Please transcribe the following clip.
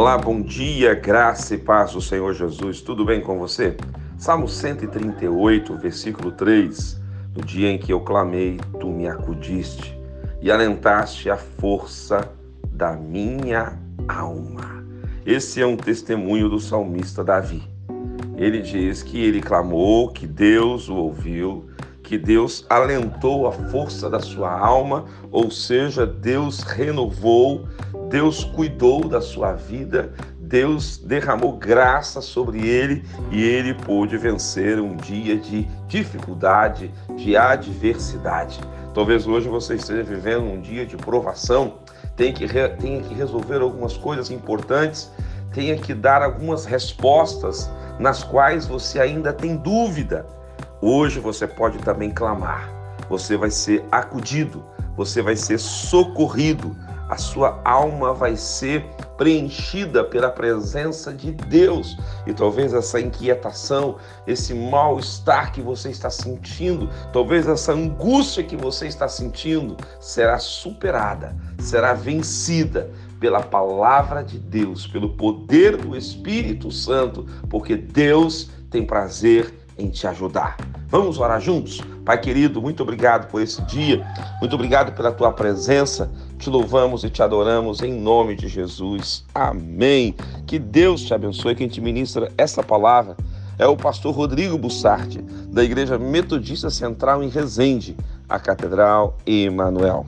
Olá, bom dia, graça e paz do Senhor Jesus. Tudo bem com você? Salmo 138, versículo 3. No dia em que eu clamei, tu me acudiste e alentaste a força da minha alma. Esse é um testemunho do salmista Davi. Ele diz que ele clamou, que Deus o ouviu, que Deus alentou a força da sua alma, ou seja, Deus renovou, Deus cuidou da sua vida, Deus derramou graça sobre ele e ele pôde vencer um dia de dificuldade, de adversidade. Talvez hoje você esteja vivendo um dia de provação, tenha que, tenha que resolver algumas coisas importantes, tenha que dar algumas respostas nas quais você ainda tem dúvida. Hoje você pode também clamar, você vai ser acudido, você vai ser socorrido, a sua alma vai ser preenchida pela presença de Deus. E talvez essa inquietação, esse mal-estar que você está sentindo, talvez essa angústia que você está sentindo, será superada, será vencida pela palavra de Deus, pelo poder do Espírito Santo, porque Deus tem prazer em te ajudar. Vamos orar juntos? Pai querido, muito obrigado por esse dia, muito obrigado pela tua presença. Te louvamos e te adoramos em nome de Jesus. Amém. Que Deus te abençoe. Quem te ministra essa palavra é o pastor Rodrigo Bussardi, da Igreja Metodista Central em Resende, a Catedral Emanuel.